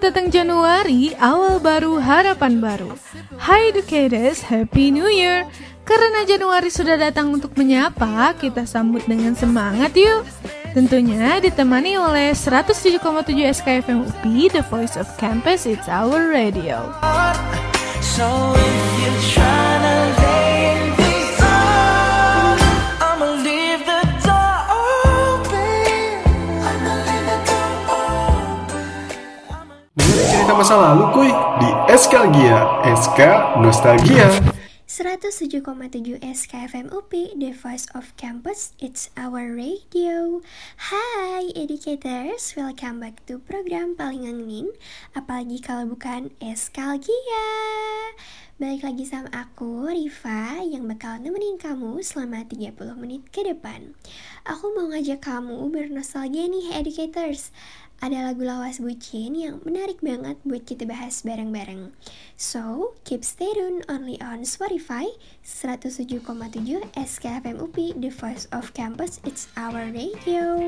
Selamat datang Januari, awal baru, harapan baru. Hi educators, Happy New Year. Karena Januari sudah datang untuk menyapa, kita sambut dengan semangat yuk. Tentunya ditemani oleh 107,7 SKFM UPI, The Voice of Campus, It's Our Radio. So if you tryna masa lalu kuy di Eskalgia, SK Nostalgia. 107,7 SKFM UP, The Voice of Campus, It's Our Radio. Hai educators, welcome back to program paling ngenin, apalagi kalau bukan Eskalgia. Balik lagi sama aku, Riva, yang bakal nemenin kamu selama 30 menit ke depan. Aku mau ngajak kamu bernostalgia nih educators ada lagu lawas bucin yang menarik banget buat kita bahas bareng-bareng. So, keep stay tuned only on Spotify 107,7 SKFM UP, The Voice of Campus, It's Our Radio.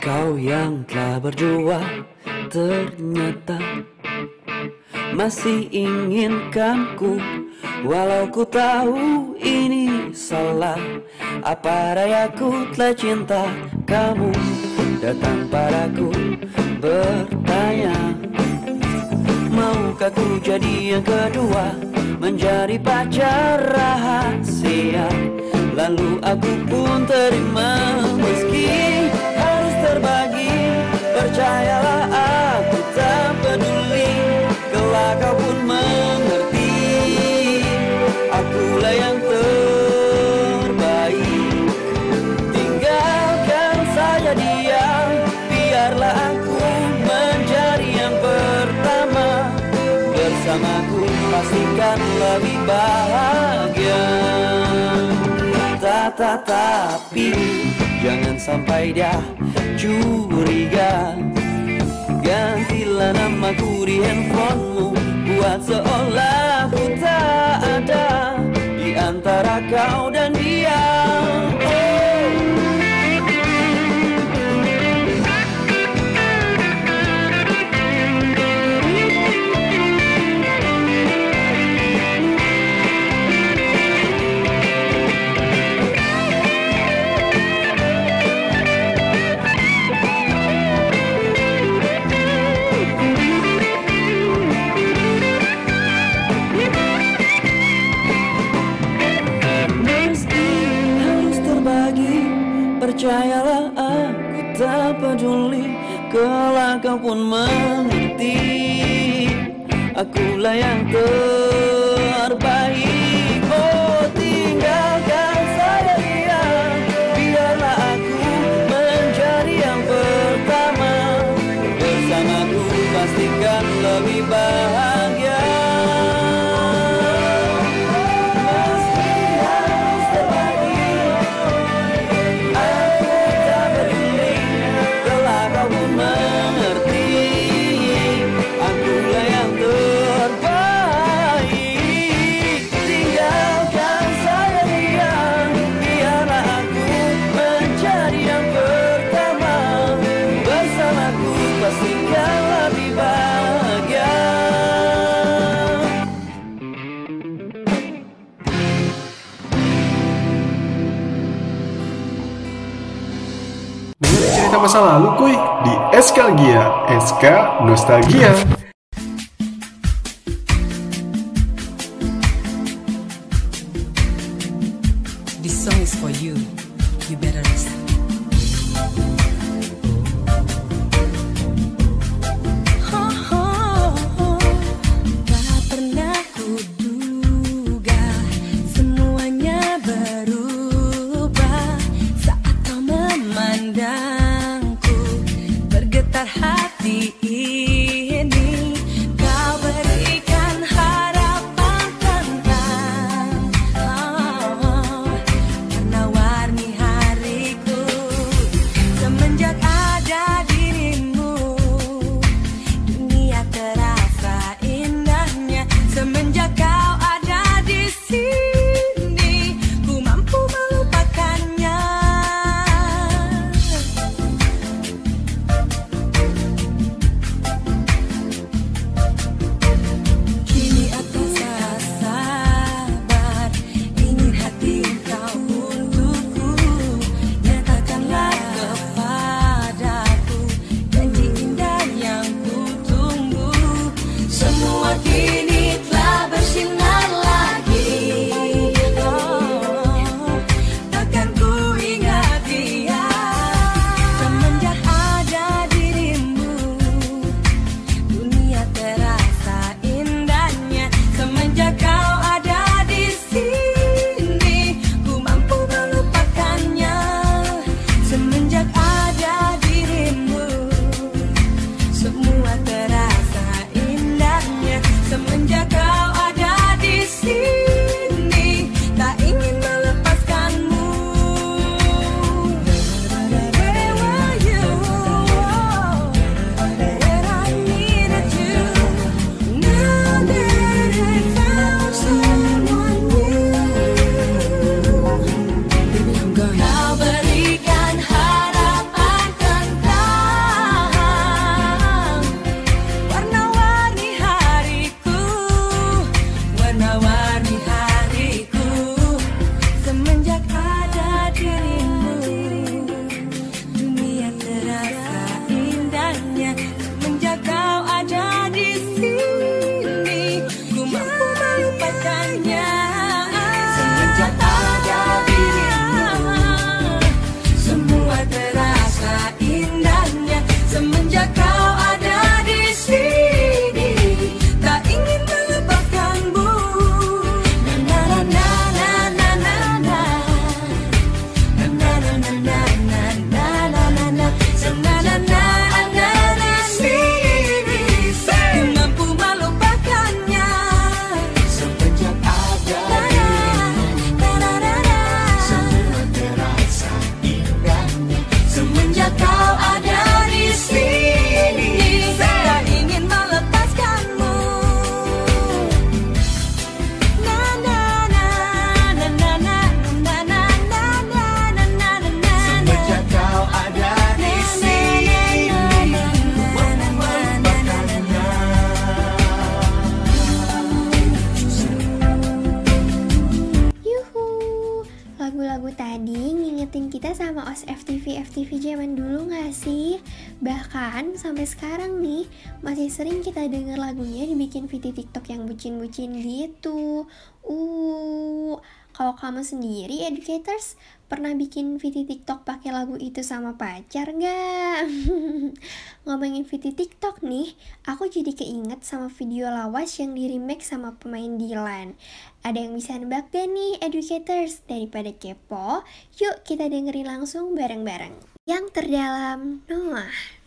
Kau yang telah berjuang ternyata masih inginkanku Walau ku tahu ini salah Apa dayaku telah cinta kamu? Datang padaku bertanya Maukah ku jadi yang kedua Menjadi pacar rahasia? Lalu aku pun terima Meski harus terbagi Percayalah aku tak peduli. Kelak kau pun mengerti. Akulah yang terbaik. Tinggalkan saja dia. Biarlah aku menjadi yang pertama. Bersamaku pastikan lebih bahagia. Tetapi jangan sampai dia curiga. Gantilah namaku di handphonemu Buat seolah ku tak ada Di antara kau dan dia Percayalah aku tak peduli. Kelak kau pun mengerti. Akulah yang terbaik cerita masa lalu kuy di Eskalgia, SK Nostalgia. di TikTok yang bucin-bucin gitu. Uh, kalau kamu sendiri educators pernah bikin VT TikTok pakai lagu itu sama pacar nggak? Ngomongin VT TikTok nih, aku jadi keinget sama video lawas yang di remake sama pemain Dylan. Ada yang bisa nebak gak nih educators? Daripada kepo, yuk kita dengerin langsung bareng-bareng. Yang terdalam Noah.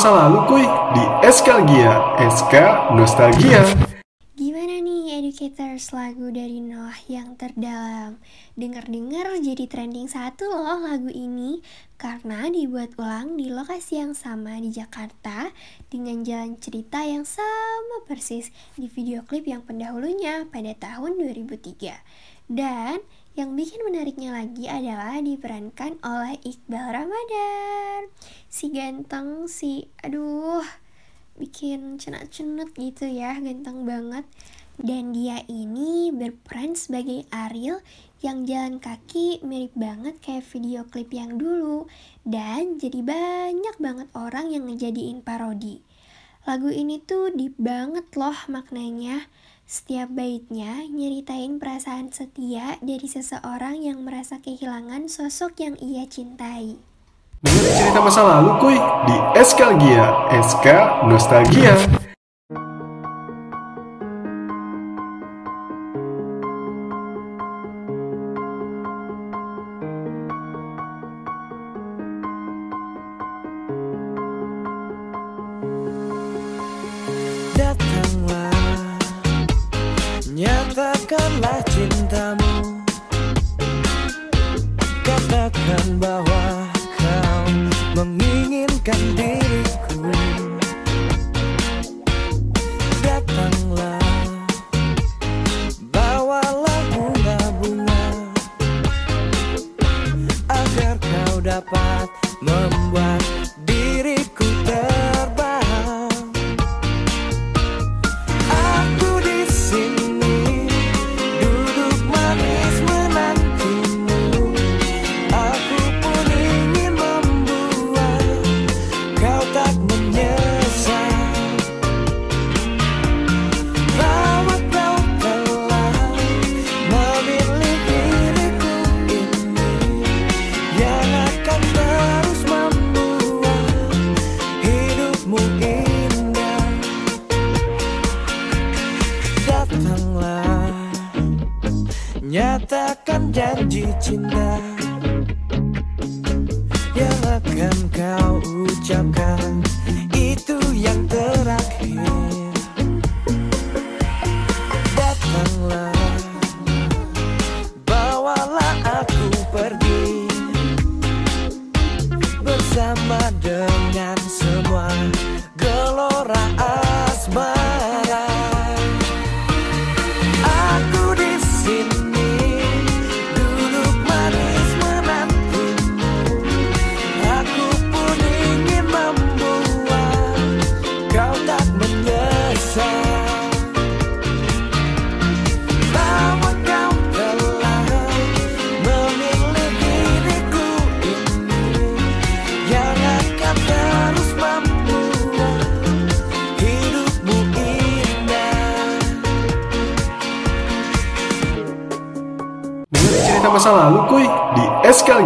Masa lalu kuy di Eskalgia, SK Nostalgia. Gimana nih educators lagu dari Noah yang terdalam? Dengar-dengar jadi trending satu loh lagu ini karena dibuat ulang di lokasi yang sama di Jakarta dengan jalan cerita yang sama persis di video klip yang pendahulunya pada tahun 2003. Dan yang bikin menariknya lagi adalah diperankan oleh Iqbal Ramadan. Si ganteng, si aduh bikin cenat-cenut gitu ya, ganteng banget. Dan dia ini berperan sebagai Ariel yang jalan kaki mirip banget kayak video klip yang dulu. Dan jadi banyak banget orang yang ngejadiin parodi. Lagu ini tuh deep banget loh maknanya. Setiap baitnya nyeritain perasaan setia dari seseorang yang merasa kehilangan sosok yang ia cintai. Dengerin cerita masa lalu kuy di Eskalgia, SK Nostalgia.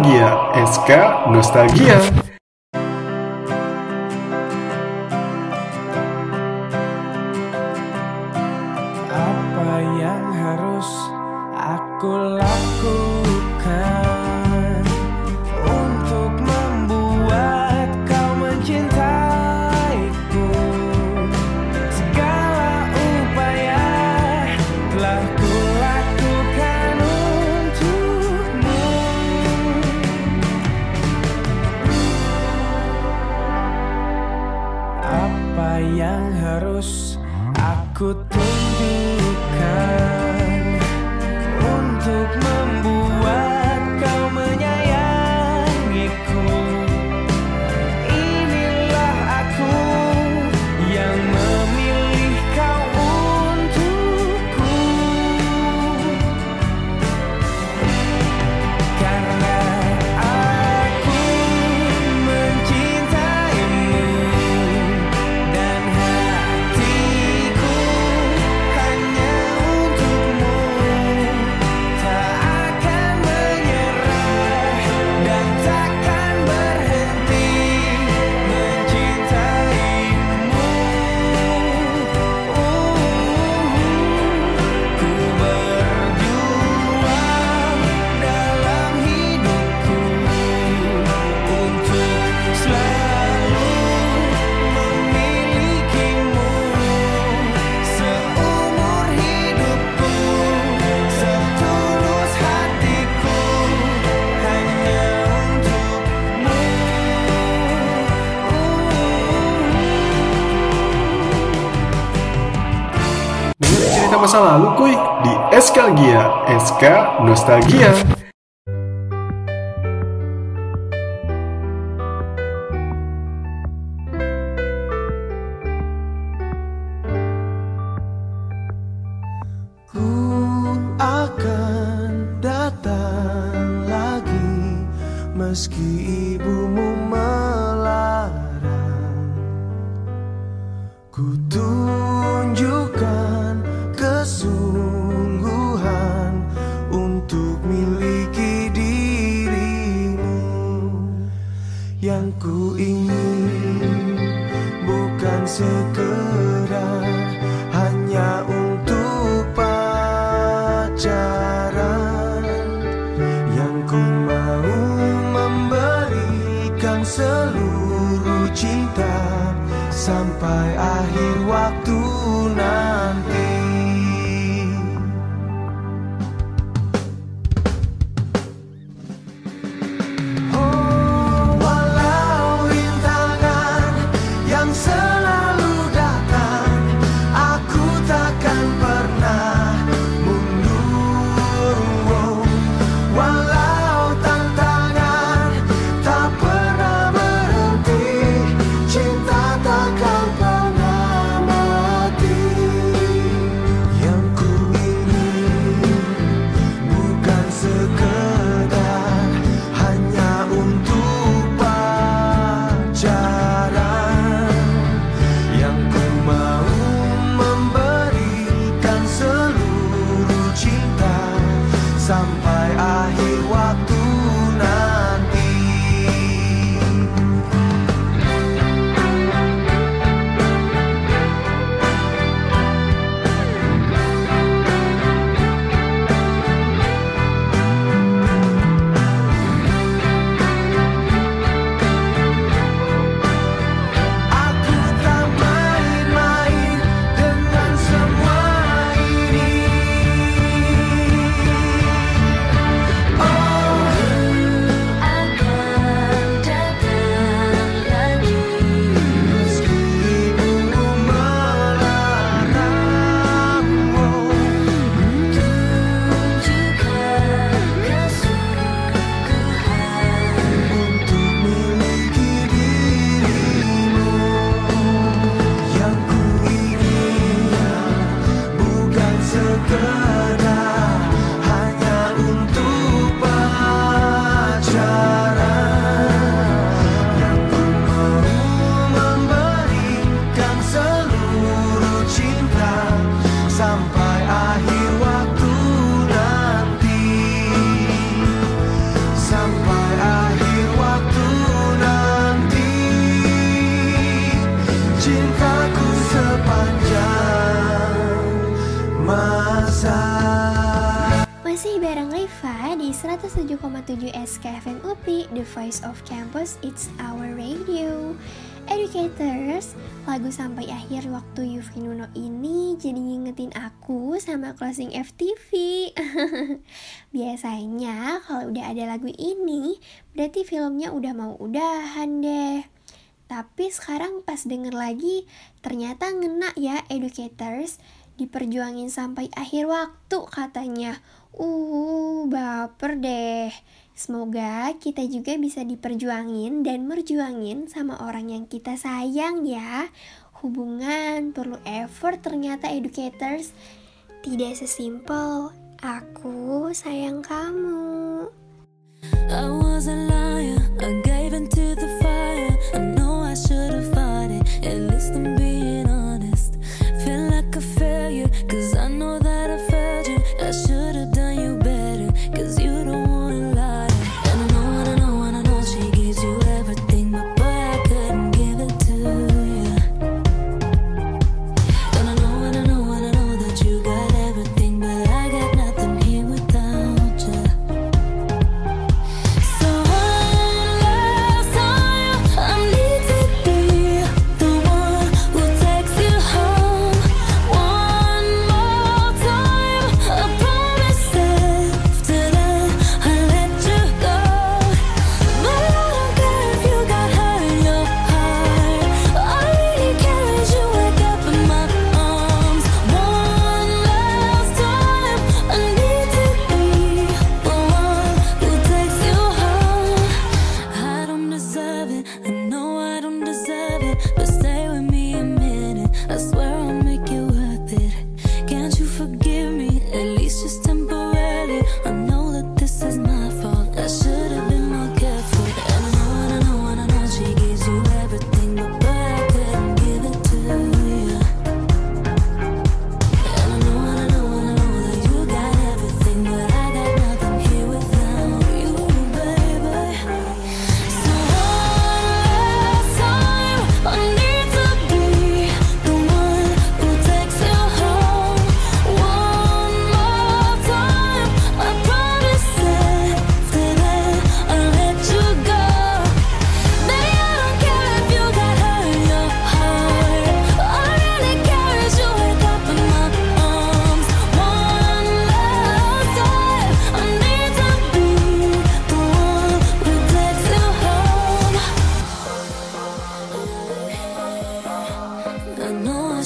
Eskalgia, SK Nostalgia. Apa masa lalu kuy di skgia SK Nostalgia. seluruh cinta sampai akhir waktu nanti. 101,7 SKFM UPI, The Voice of Campus, It's Our Radio. Educators, lagu sampai akhir waktu Yufi Nuno ini jadi ngingetin aku sama closing FTV Biasanya kalau udah ada lagu ini, berarti filmnya udah mau udahan deh. Tapi sekarang pas denger lagi, ternyata ngena ya educators, diperjuangin sampai akhir waktu katanya. Uh, baper deh. Semoga kita juga bisa diperjuangin dan merjuangin sama orang yang kita sayang ya. Hubungan perlu effort ternyata educators. Tidak sesimpel aku sayang kamu. I was alive.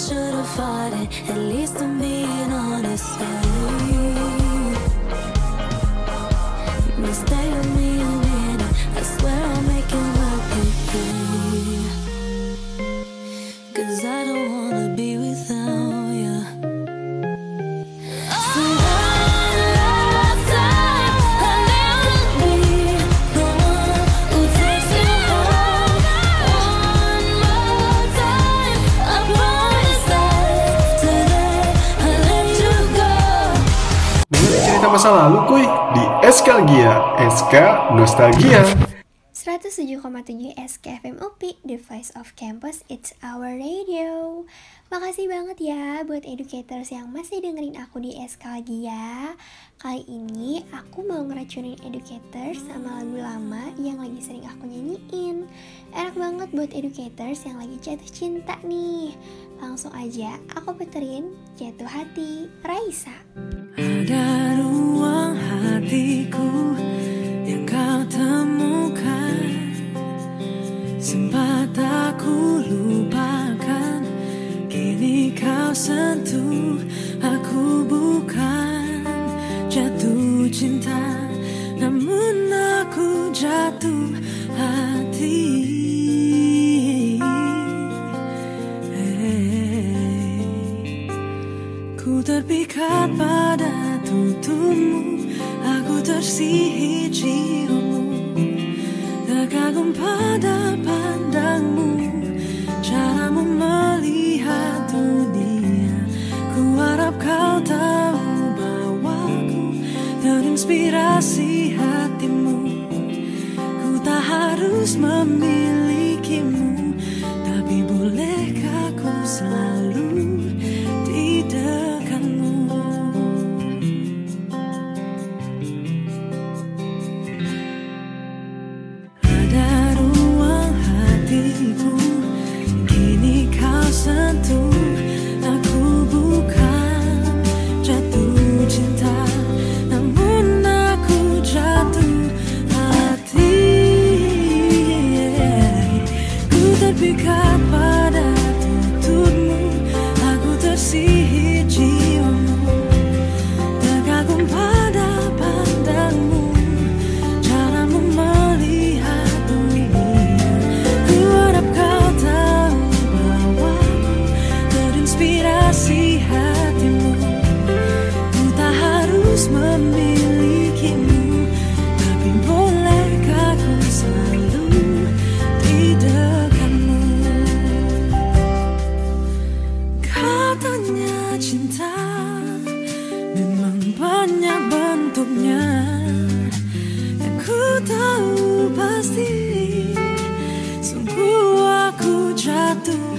Should have fought it. At least I'm being honest. Yeah. Masa lalu kuy di Eskalgia, SK Nostalgia. 107,7 SKFM UPI, The Voice of Campus, It's Our Radio. Makasih banget ya buat educators yang masih dengerin aku di Eskalgia. Kali ini aku mau ngeracunin educators sama lagu lama yang lagi sering aku nyanyiin. Enak banget buat educators yang lagi jatuh cinta nih. Langsung aja aku puterin Jatuh Hati Raisa. Ada hatiku yang kau temukan Sempat aku lupakan Kini kau sentuh Aku bukan jatuh cinta Namun aku jatuh hati Hey. Ku terpikat pada tuturmu Tersihir ciummu Terkagum pada pandangmu. Caramu melihat dunia Ku harap kau tahu bahwa ku Terinspirasi hatimu. Ku tak harus memilikimu aku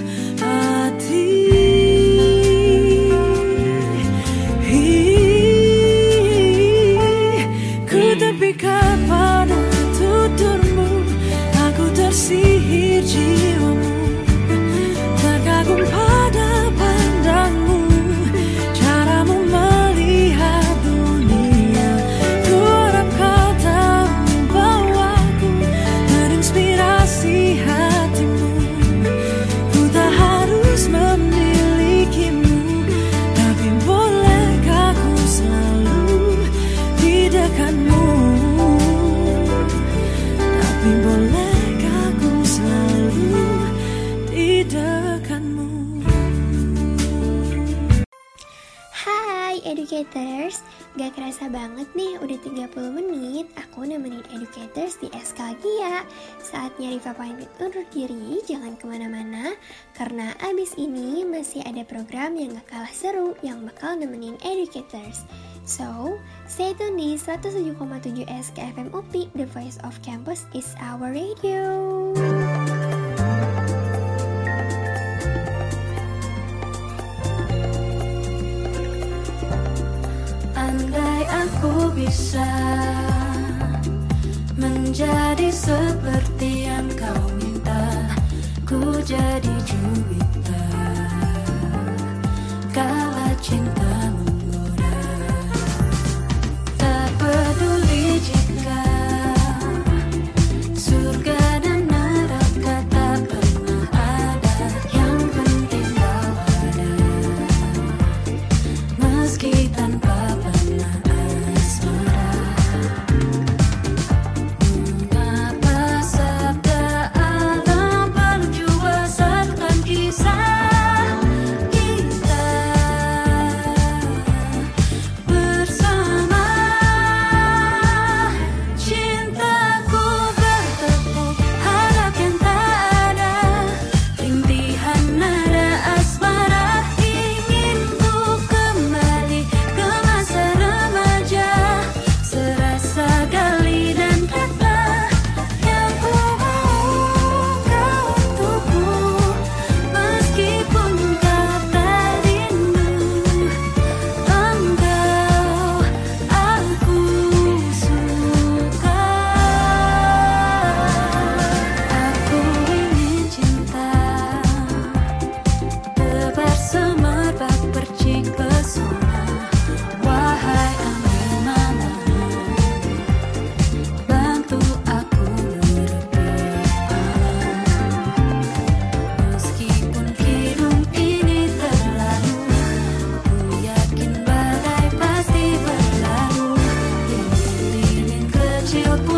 Abis ini masih ada program yang gak kalah seru yang bakal nemenin educators So, stay tune di 107,7 SKFM UPI, The Voice of Campus is our radio Andai aku bisa menjadi seperti yang kau minta, ku jadi juwita. you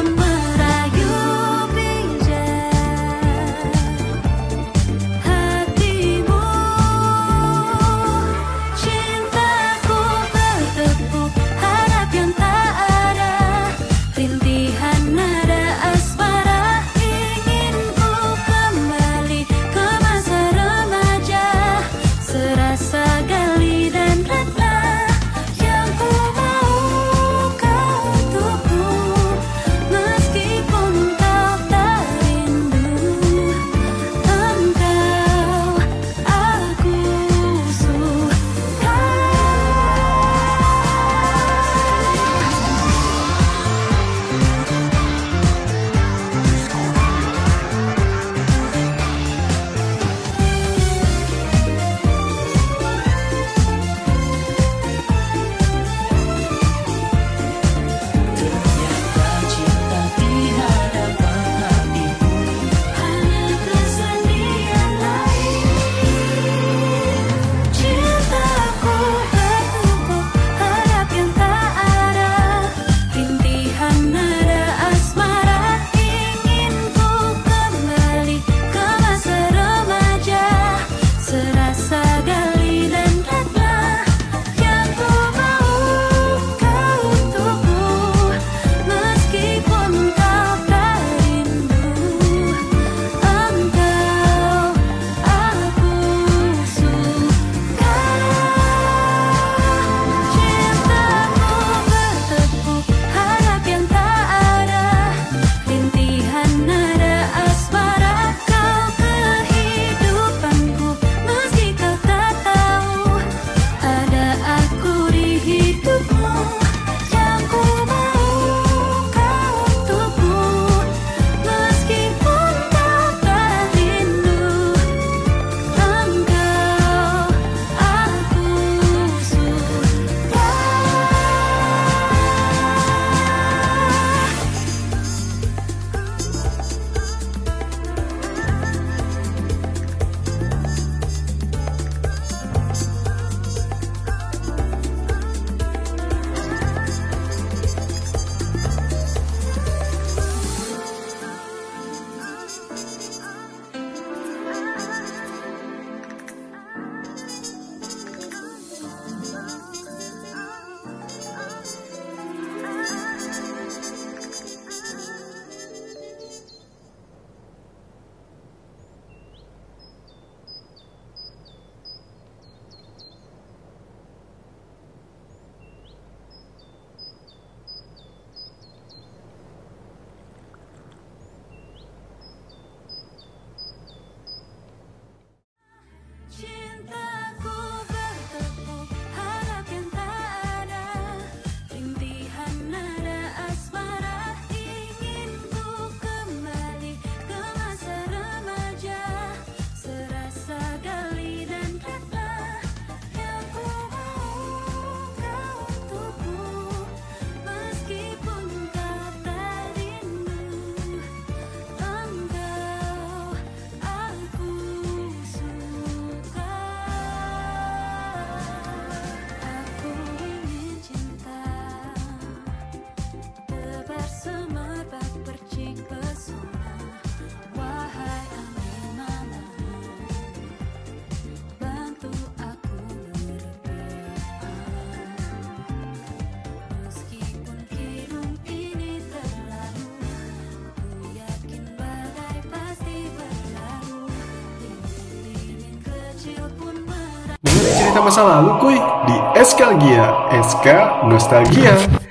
masa lalu kuy di Eskalgia, SK Nostalgia.